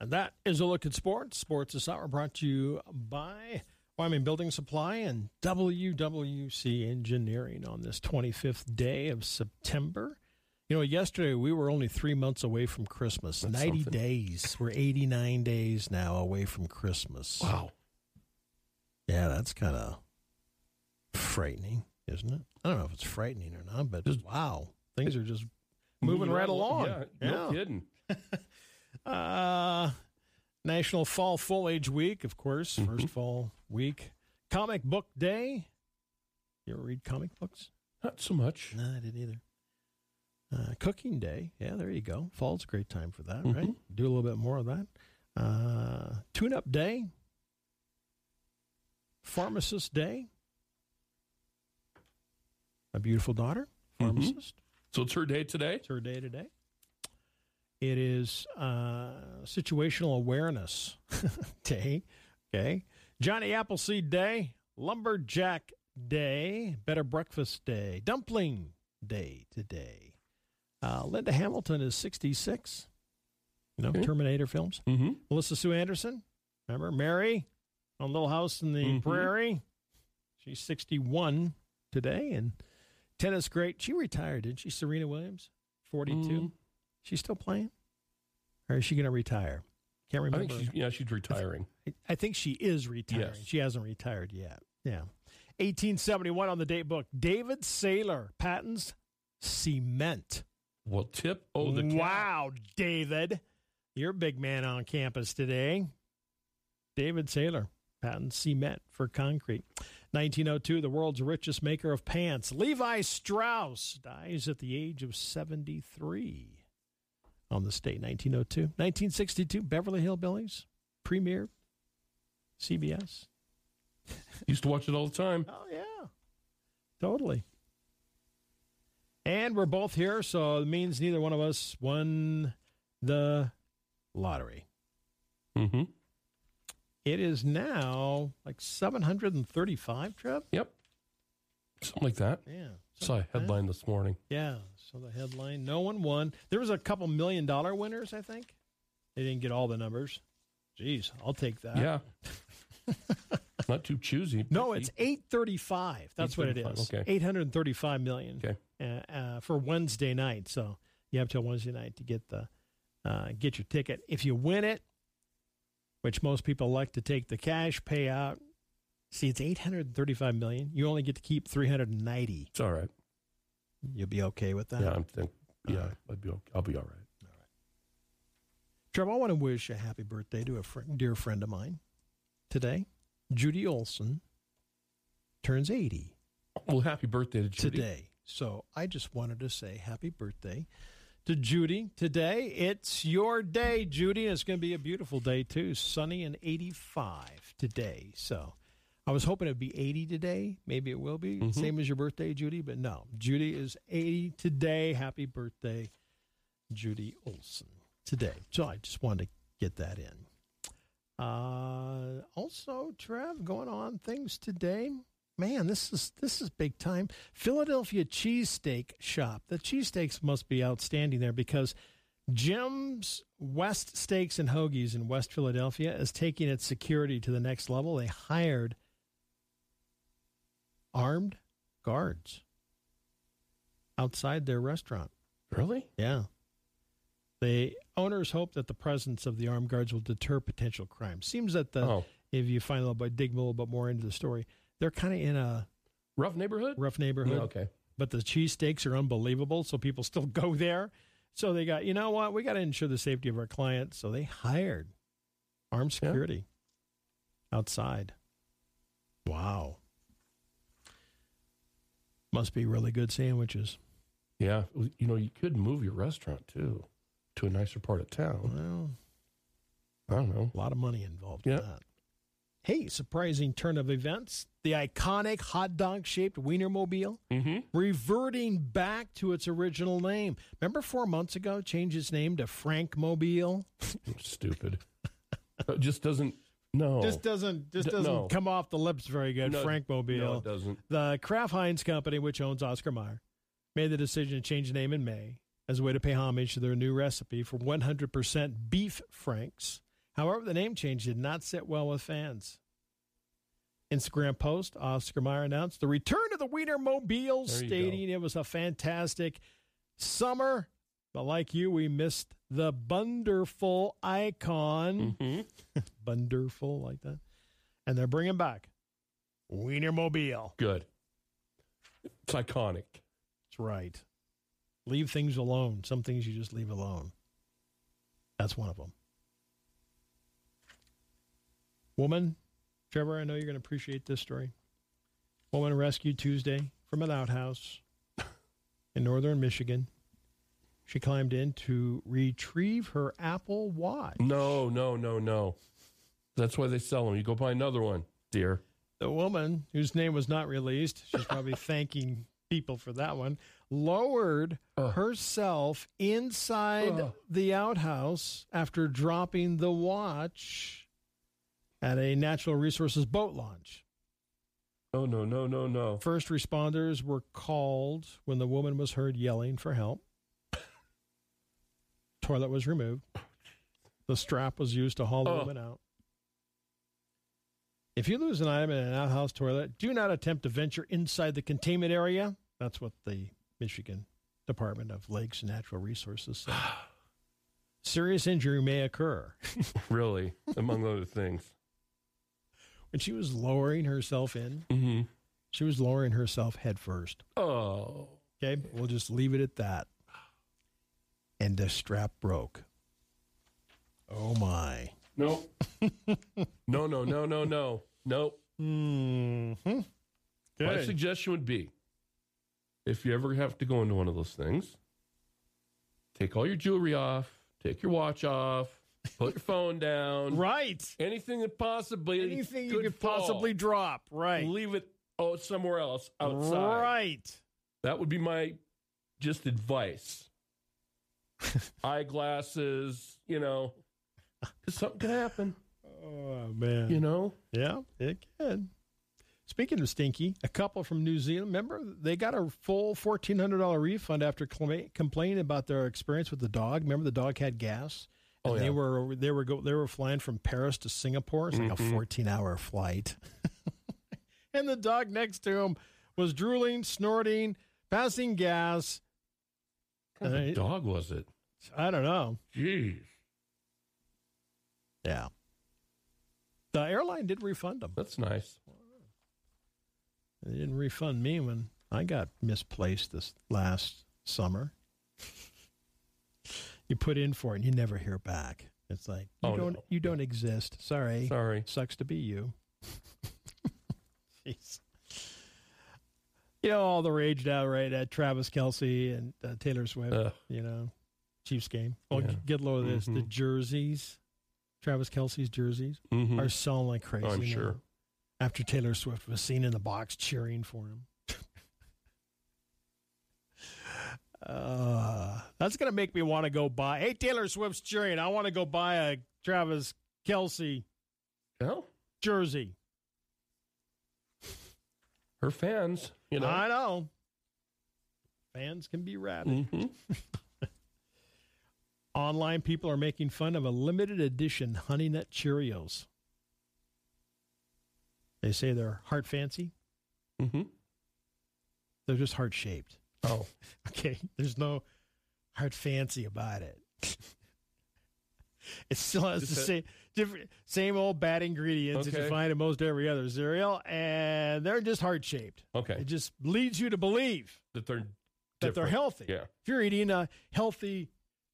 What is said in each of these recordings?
And that is a look at sports. Sports this hour brought to you by Wyoming Building Supply and WWC Engineering on this 25th day of September. You know, yesterday we were only three months away from Christmas. That's 90 something. days. We're 89 days now away from Christmas. Wow. Yeah, that's kind of frightening, isn't it? I don't know if it's frightening or not, but Just- wow, things are just moving right along. Yeah, no kidding. Uh, National Fall Foliage Week, of course, Mm-hmm. first fall week. Comic Book Day. You ever read comic books? Not so much. No, I didn't either. Uh, cooking Day. Yeah, there you go. Fall's a great time for that, Mhm. right? Do a little bit more of that. Uh, Tune Up Day. Pharmacist Day. A beautiful daughter, pharmacist. So it's her day today. It's her day today. It is uh, Situational Awareness Day. Okay. Johnny Appleseed Day. Lumberjack Day. Better Breakfast Day. Dumpling Day today. Uh, Linda Hamilton is 66. You know, Okay. Terminator films. Mm-hmm. Melissa Sue Anderson. Remember Mary on Little House in the Mhm. Prairie? She's 61 today. And tennis great. She retired, didn't she? Serena Williams, 42. Mhm. She's still playing? Or is she going to retire? Can't I remember. think she's yeah she's retiring. I think she is retiring. Yes. She hasn't retired yet. Yeah. 1871 on the date book. David Saylor patents cement. Well, tip oh the cap. wow, David. You're a big man on campus today. David Saylor patents cement for concrete. 1902, the world's richest maker of pants, Levi Strauss, dies at the age of 73 on the state. 1902. 1962, Beverly Hillbillies premiered. CBS. Used to watch it all the time. Oh, yeah. Totally. And we're both here, so it means neither one of us won the lottery. Mm-hmm. It is now like 735, Trev? Yep. Something like that. Yeah. Saw a headline this morning. Yeah. So the headline no one won. There was a couple million dollar winners, I think. They didn't get all the numbers. Jeez, I'll take that. Yeah. Not too choosy. No, it's 835. That's what it is. Okay. 835 million. Okay. Uh, uh, for Wednesday night. So you have till Wednesday night to get the uh, get your ticket. If you win it, which most people like to take the cash payout, see it's 835 million. You only get to keep 390. It's all right. You'll be okay with that. Yeah, I'm think. Yeah, right. I'd be. Okay. I'll be all right. Trevor, I want to wish a happy birthday to a dear friend of mine today. Judy Olson turns 80 Well, happy birthday to Judy. today. So I just wanted to say happy birthday to Judy today. It's your day, Judy. and It's going to be a beautiful day, too. Sunny and 85 today. So I was hoping it'd be 80 today. Maybe it will be. Mhm. Same as your birthday, Judy. But no, Judy is 80 today. Happy birthday, Judy Olson, today. So I just wanted to get that in. Uh, also, Trev, going on things today. Man, this is this is big time. Philadelphia cheesesteak shop. The cheesesteaks must be outstanding there because Jim's West Steaks and Hoagies in West Philadelphia is taking its security to the next level. They hired armed guards outside their restaurant. Really? Yeah. The owners hope that the presence of the armed guards will deter potential crime. Seems that the oh, if you find a little bit dig a little bit more into the story, they're kind of in a rough neighborhood. rough neighborhood, Yeah, okay. but the cheesesteaks are unbelievable, so people still go there. So they got, you know what, we got to ensure the safety of our clients. So they hired armed Yeah. security outside. Wow. Must be really good sandwiches. Yeah, you know, you could move your restaurant too to a nicer part of town. Well, I don't know. A lot of money involved Yeah. in that. Hey, surprising turn of events. The iconic hot dog shaped Wienermobile Mm-hmm. reverting back to its original name. Remember four months ago, changed its name to Frankmobile? Stupid. it just doesn't. No. Just doesn't just D- doesn't no. come off the lips very good. No, Frankmobile. No, it doesn't. The Kraft Heinz company, which owns Oscar Mayer, made the decision to change the name in May as a way to pay homage to their new recipe for 100% beef franks However, the name change did not sit well with fans. Instagram post, Oscar Mayer announced the return of the Wienermobile, There you stating it was a fantastic summer. But like you, we missed the Bunderful icon. hmm Bunderful, like that. And they're bringing back Wienermobile. Good. It's iconic. That's right. Leave things alone. Some things you just leave alone. That's one of them. Woman, Trevor, I know you're going to appreciate this story. Woman rescued Tuesday from an outhouse in northern Michigan. She climbed in to retrieve her Apple Watch. No, no, no, no. That's why they sell them. You go buy another one, dear. The woman, whose name was not released, she's probably thanking people for that one, lowered Ugh. herself inside Ugh. the outhouse after dropping the watch at a natural resources boat launch. Oh, no, no, no, no. First responders were called when the woman was heard yelling for help. Toilet was removed. The strap was used to haul the Oh. woman out. If you lose an item in an outhouse toilet, do not attempt to venture inside the containment area. That's what the Michigan Department of Lakes and Natural Resources said. Serious injury may occur. Really, among other things. When she was lowering herself in, hmm she was lowering herself head first. Oh. Okay, we'll just leave it at that. And the strap broke. Oh my. No. no, no, no, no, no. Nope. Hmm. My suggestion would be if you ever have to go into one of those things, take all your jewelry off, take your watch off, put your phone down. Right. Anything that possibly Anything you could could fall, possibly drop. Right. leave it oh somewhere else outside. Right. That would be my just advice. Eyeglasses, you know, 'cause something could happen. Oh man. You know, Yeah, it can. Speaking of stinky, a couple from New Zealand, remember they got a full fourteen hundred dollar refund after complaining about their experience with the dog. Remember the dog had gas, and Oh, they were they were go, they were flying from Paris to Singapore. It's like a Mhm. fourteen hour flight, and the dog next to him was drooling, snorting, passing gas. What kind of Uh, dog was it? I don't know. Jeez, Yeah, the airline did refund them. that's nice. They didn't refund me when I got misplaced this last summer. you put in for it and you never hear back. It's like you Oh, don't no. you don't exist. Sorry. Sorry. Sucks to be you. Jeez. You know all the rage now, right? At Travis Kelce and uh, Taylor Swift. Ugh. you know, Chiefs game. Well, Yeah. get low of this. The Mhm. jerseys, Travis Kelce's jerseys Mhm. are selling like crazy. I'm now sure. after Taylor Swift was seen in the box cheering for him. uh, that's going to make me want to go buy. Hey, Taylor Swift's cheering. I want to go buy a Travis Kelce Well, jersey. Her fans, you know. I know. Fans can be rabid. Mhm. Online people are making fun of a limited edition Honey Nut Cheerios. They say they're heart fancy. Mm-hmm. They're just heart shaped. Oh, Okay, there's no heart fancy about it. it still has Just the a- same different same old bad ingredients that you find in most every other cereal, and they're just heart shaped. okay. It just leads you to believe That they're that they're healthy. Yeah. If you're eating a healthy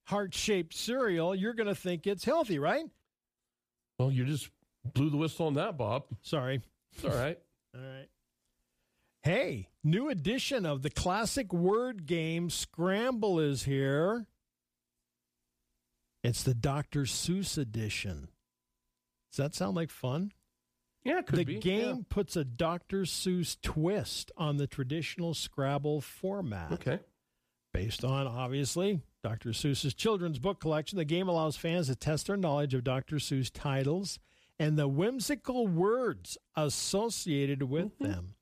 heart shaped cereal, you're going to think it's healthy, right? Well, you just blew the whistle on that, Bob. Sorry. It's all right. All right. Hey, new edition of the classic word game Scrabble is here. It's the Dr. Seuss edition. Does that sound like fun? Yeah, it could the be. game puts a Dr. Seuss twist on the traditional Scrabble format. Okay. Based on, obviously, Dr. Seuss's children's book collection, the game allows fans to test their knowledge of Dr. Seuss titles and the whimsical words associated with Mhm. them.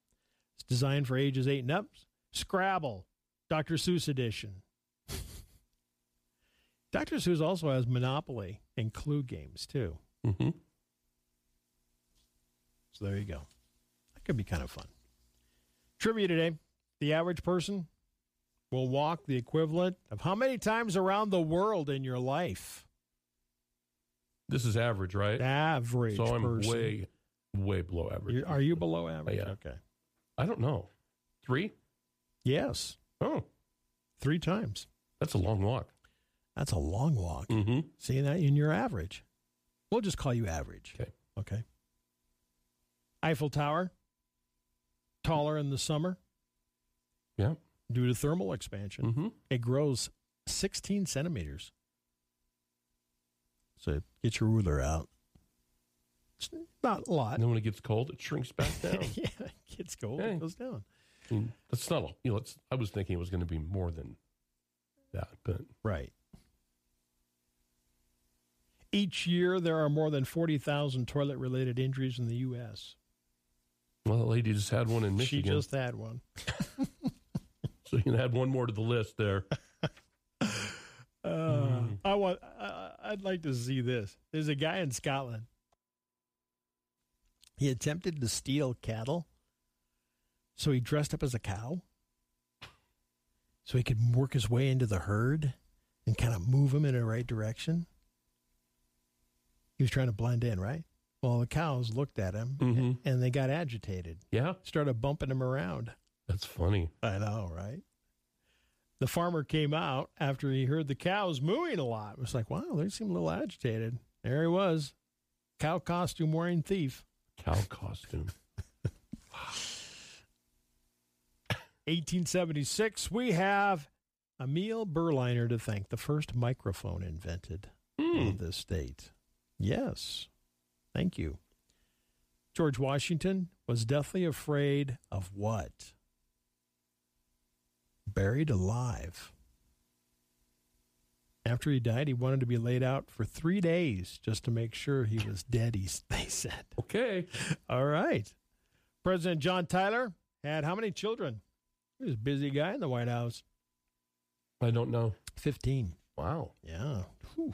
It's designed for ages 8 and up. Scrabble, Dr. Seuss edition. Dr. Seuss also has Monopoly and Clue games too. Mm-hmm. So there you go. That could be kind of fun. Trivia today: the average person will walk the equivalent of how many times around the world in your life? This is average, right? Average. so I'm person. way, way below average. You- are you below average? Yeah. Okay. I don't know. Three? Yes, Oh, three times. that's a long walk. That's a long walk. Mm-hmm. See that in your average. We'll just call you average. Okay. Okay. Eiffel Tower, taller in the summer Yeah. due to thermal expansion. Mm-hmm. It grows 16 centimeters. So get your ruler out. It's not a lot. And then when it gets cold, it shrinks back down. yeah, it gets cold. Okay. It goes down. I mean, that's not. A, you know, it's, I was thinking it was going to be more than that, but Right. Each year, there are more than 40,000 toilet related injuries in the U.S. well, the lady just had one in Michigan. She just had one. so you can add one more to the list there. Uh, I want. Uh, I'd like to see this. There's a guy in Scotland. He attempted to steal cattle, so he dressed up as a cow, so he could work his way into the herd and kind of move them in the right direction. He was trying to blend in, right? Well, the cows looked at him Mhm. and they got agitated, Yeah, started bumping him around. that's funny. I know, right? The farmer came out after he heard the cows mooing a lot. It was like, wow, they seem a little agitated. There he was, cow costume wearing thief. Cow costume. 1876, we have Emil Berliner to thank, the first microphone invented Hmm. in this state. Yes. Thank you. George Washington was deathly afraid of what? Buried alive. After he died, he wanted to be laid out for three days just to make sure he was dead, he, they said. Okay. All right. President John Tyler had how many children? He was a busy guy in the White House. I don't know. 15. Wow. Yeah. Whew.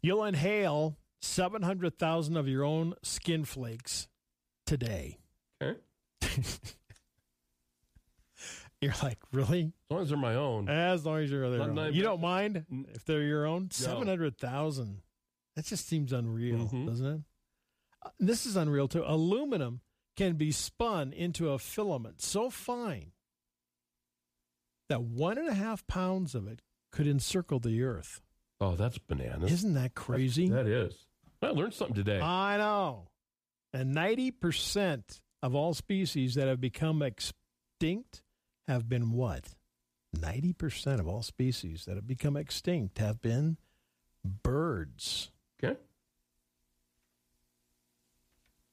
You'll inhale 700,000 of your own skin flakes today. Okay. You're like, really? As long as they're my own. As long as you're their own. You don't mind if they're your own? No. 700,000. That just seems unreal, Mhm. doesn't it? Uh, This is unreal too. Aluminum can be spun into a filament so fine that one and a half pounds of it could encircle the earth. Oh, that's bananas. Isn't that crazy? That is. I learned something today. I know. And 90% of all species that have become extinct have been what? 90% of all species that have become extinct have been birds. okay.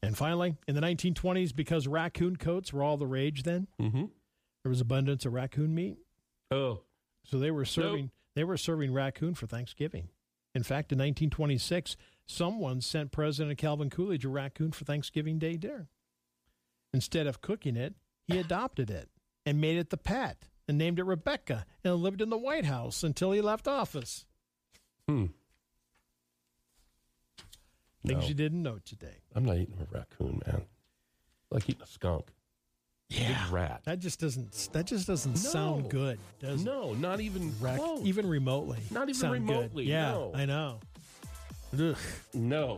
And finally, in the 1920s, because raccoon coats were all the rage then, Mm-hmm. there was abundance of raccoon meat. Oh, So they were serving they were serving raccoon for Thanksgiving. In fact, in 1926, someone sent President Calvin Coolidge a raccoon for Thanksgiving Day dinner. Instead of cooking it, he adopted it and made it the pet and named it Rebecca and lived in the White House until he left office. hmm. Things No. you didn't know today. I'm not eating a raccoon, man. I like eating a skunk. Big rat. That just doesn't that just doesn't sound good, does it? No, not even Rac- close. even remotely. Not even sound good. remotely, Yeah, no. I know. Ugh. No.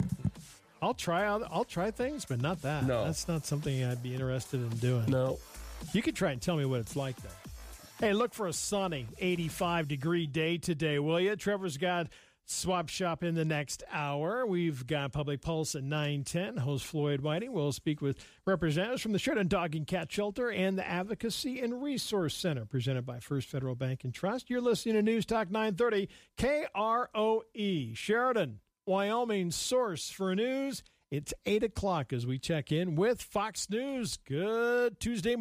I'll try out- I'll try things, but not that. No. That's not something I'd be interested in doing. No. You could try and tell me what it's like though. Hey, look for a sunny 85 degree day today, will you? Trevor's got Swap Shop in the next hour. We've got Public Pulse at 910. Host Floyd Whiting will speak with representatives from the Sheridan Dog and Cat Shelter and the Advocacy and Resource Center, presented by First Federal Bank and Trust. You're listening to News Talk 930 KROE, Sheridan, Wyoming's source for news. It's 8 o'clock as we check in with Fox News. Good Tuesday